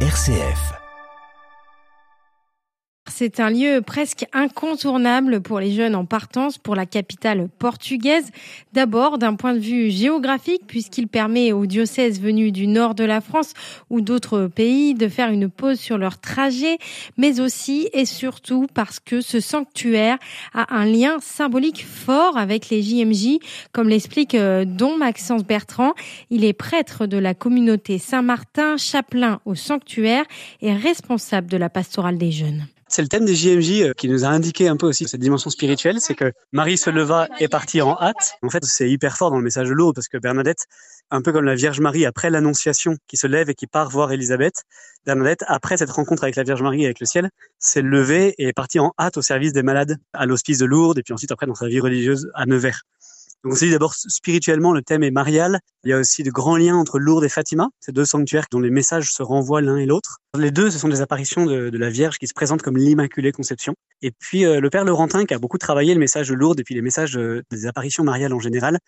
RCF c'est un lieu presque incontournable pour les jeunes en partance pour la capitale portugaise. D'abord d'un point de vue géographique puisqu'il permet aux diocèses venus du nord de la France ou d'autres pays de faire une pause sur leur trajet, mais aussi et surtout parce que ce sanctuaire a un lien symbolique fort avec les JMJ, comme l'explique euh, Don Maxence Bertrand. Il est prêtre de la communauté Saint-Martin, chapelain au sanctuaire et responsable de la pastorale des jeunes. C'est le thème des JMJ euh, qui nous a indiqué un peu aussi cette dimension spirituelle, c'est que Marie se leva et partit en hâte. En fait, c'est hyper fort dans le message de l'eau parce que Bernadette, un peu comme la Vierge Marie après l'Annonciation, qui se lève et qui part voir Élisabeth, Bernadette, après cette rencontre avec la Vierge Marie et avec le ciel, s'est levée et est partie en hâte au service des malades à l'hospice de Lourdes et puis ensuite après dans sa vie religieuse à Nevers. Donc on s'est dit d'abord spirituellement, le thème est marial. Il y a aussi de grands liens entre Lourdes et Fatima, ces deux sanctuaires dont les messages se renvoient l'un et l'autre. Les deux, ce sont des apparitions de, la Vierge qui se présente comme l'Immaculée Conception. Et puis euh, le Père Laurentin, qui a beaucoup travaillé le message de Lourdes et puis les messages euh, des apparitions mariales en général,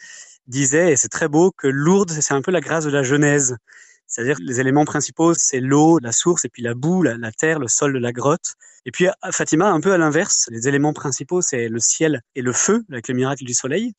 disait, et c'est très beau, que Lourdes, c'est un peu la grâce de la Genèse. C'est-à-dire que les éléments principaux, c'est l'eau, la source, et puis la boue, la, terre, le sol de la grotte. Et puis Fatima, un peu à l'inverse, les éléments principaux, c'est le ciel et le feu, avec le miracle du soleil.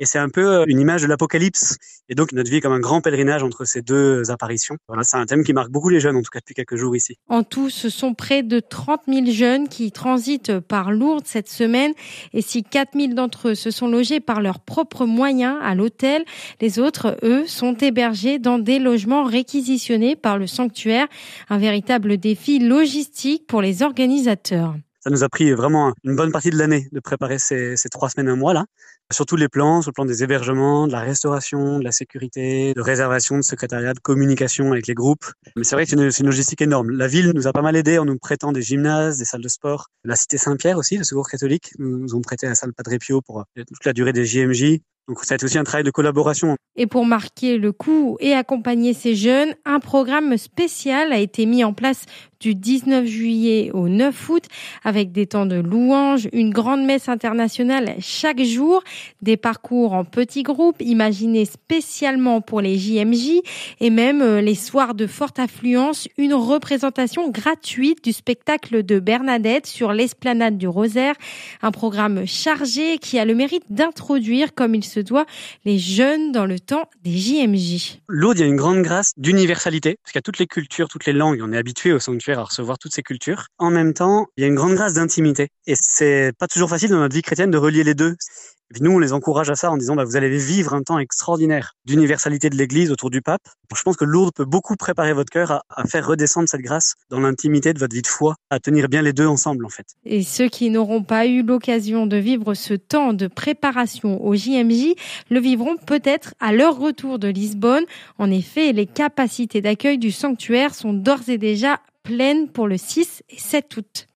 Et c'est un peu euh, une image de l'apocalypse. Et donc notre vie est comme un grand pèlerinage entre ces deux apparitions. Voilà, c'est un thème qui marque beaucoup les jeunes, en tout cas depuis quelques jours ici. En tout, ce sont près de 30 000 jeunes qui transitent par Lourdes cette semaine. Et si 4 000 d'entre eux se sont logés par leurs propres moyens à l'hôtel, les autres, eux, sont hébergés dans des logements réquisitionnés par le sanctuaire. Un véritable défi logistique pour les organisateurs. Ça nous a pris vraiment une bonne partie de l'année de préparer ces, trois semaines, un mois là. Sur tous les plans, sur le plan des hébergements, de la restauration, de la sécurité, de réservation, de secrétariat, de communication avec les groupes. Mais c'est vrai que c'est une, une, logistique énorme. La ville nous a pas mal aidé en nous prêtant des gymnases, des salles de sport. La cité Saint-Pierre aussi, le secours catholique, nous ont prêté la salle Padre Pio pour toute la durée des JMJ. Donc ça a été aussi un travail de collaboration. Et pour marquer le coup et accompagner ces jeunes, un programme spécial a été mis en place du 19 juillet au 9 août avec des temps de louanges, une grande messe internationale chaque jour, des parcours en petits groupes imaginés spécialement pour les JMJ et même euh, les soirs de forte affluence, une représentation gratuite du spectacle de Bernadette sur l'esplanade du Rosaire, un programme chargé qui a le mérite d'introduire comme il se doit les jeunes dans le temps des JMJ. Lourdes, il y a une grande grâce d'universalité, parce qu'il y a toutes les cultures, toutes les langues, on est habitué au sanctuaire à recevoir toutes ces cultures. En même temps, il y a une grande grâce d'intimité. Et c'est pas toujours facile dans notre vie chrétienne de relier les deux. Nous, on les encourage à ça en disant, bah, vous allez vivre un temps extraordinaire d'universalité de l'Église autour du pape. Je pense que Lourdes peut beaucoup préparer votre cœur à, à faire redescendre cette grâce dans l'intimité de votre vie de foi, à tenir bien les deux ensemble en fait. Et ceux qui n'auront pas eu l'occasion de vivre ce temps de préparation au JMJ le vivront peut-être à leur retour de Lisbonne. En effet, les capacités d'accueil du sanctuaire sont d'ores et déjà pleines pour le 6 et 7 août.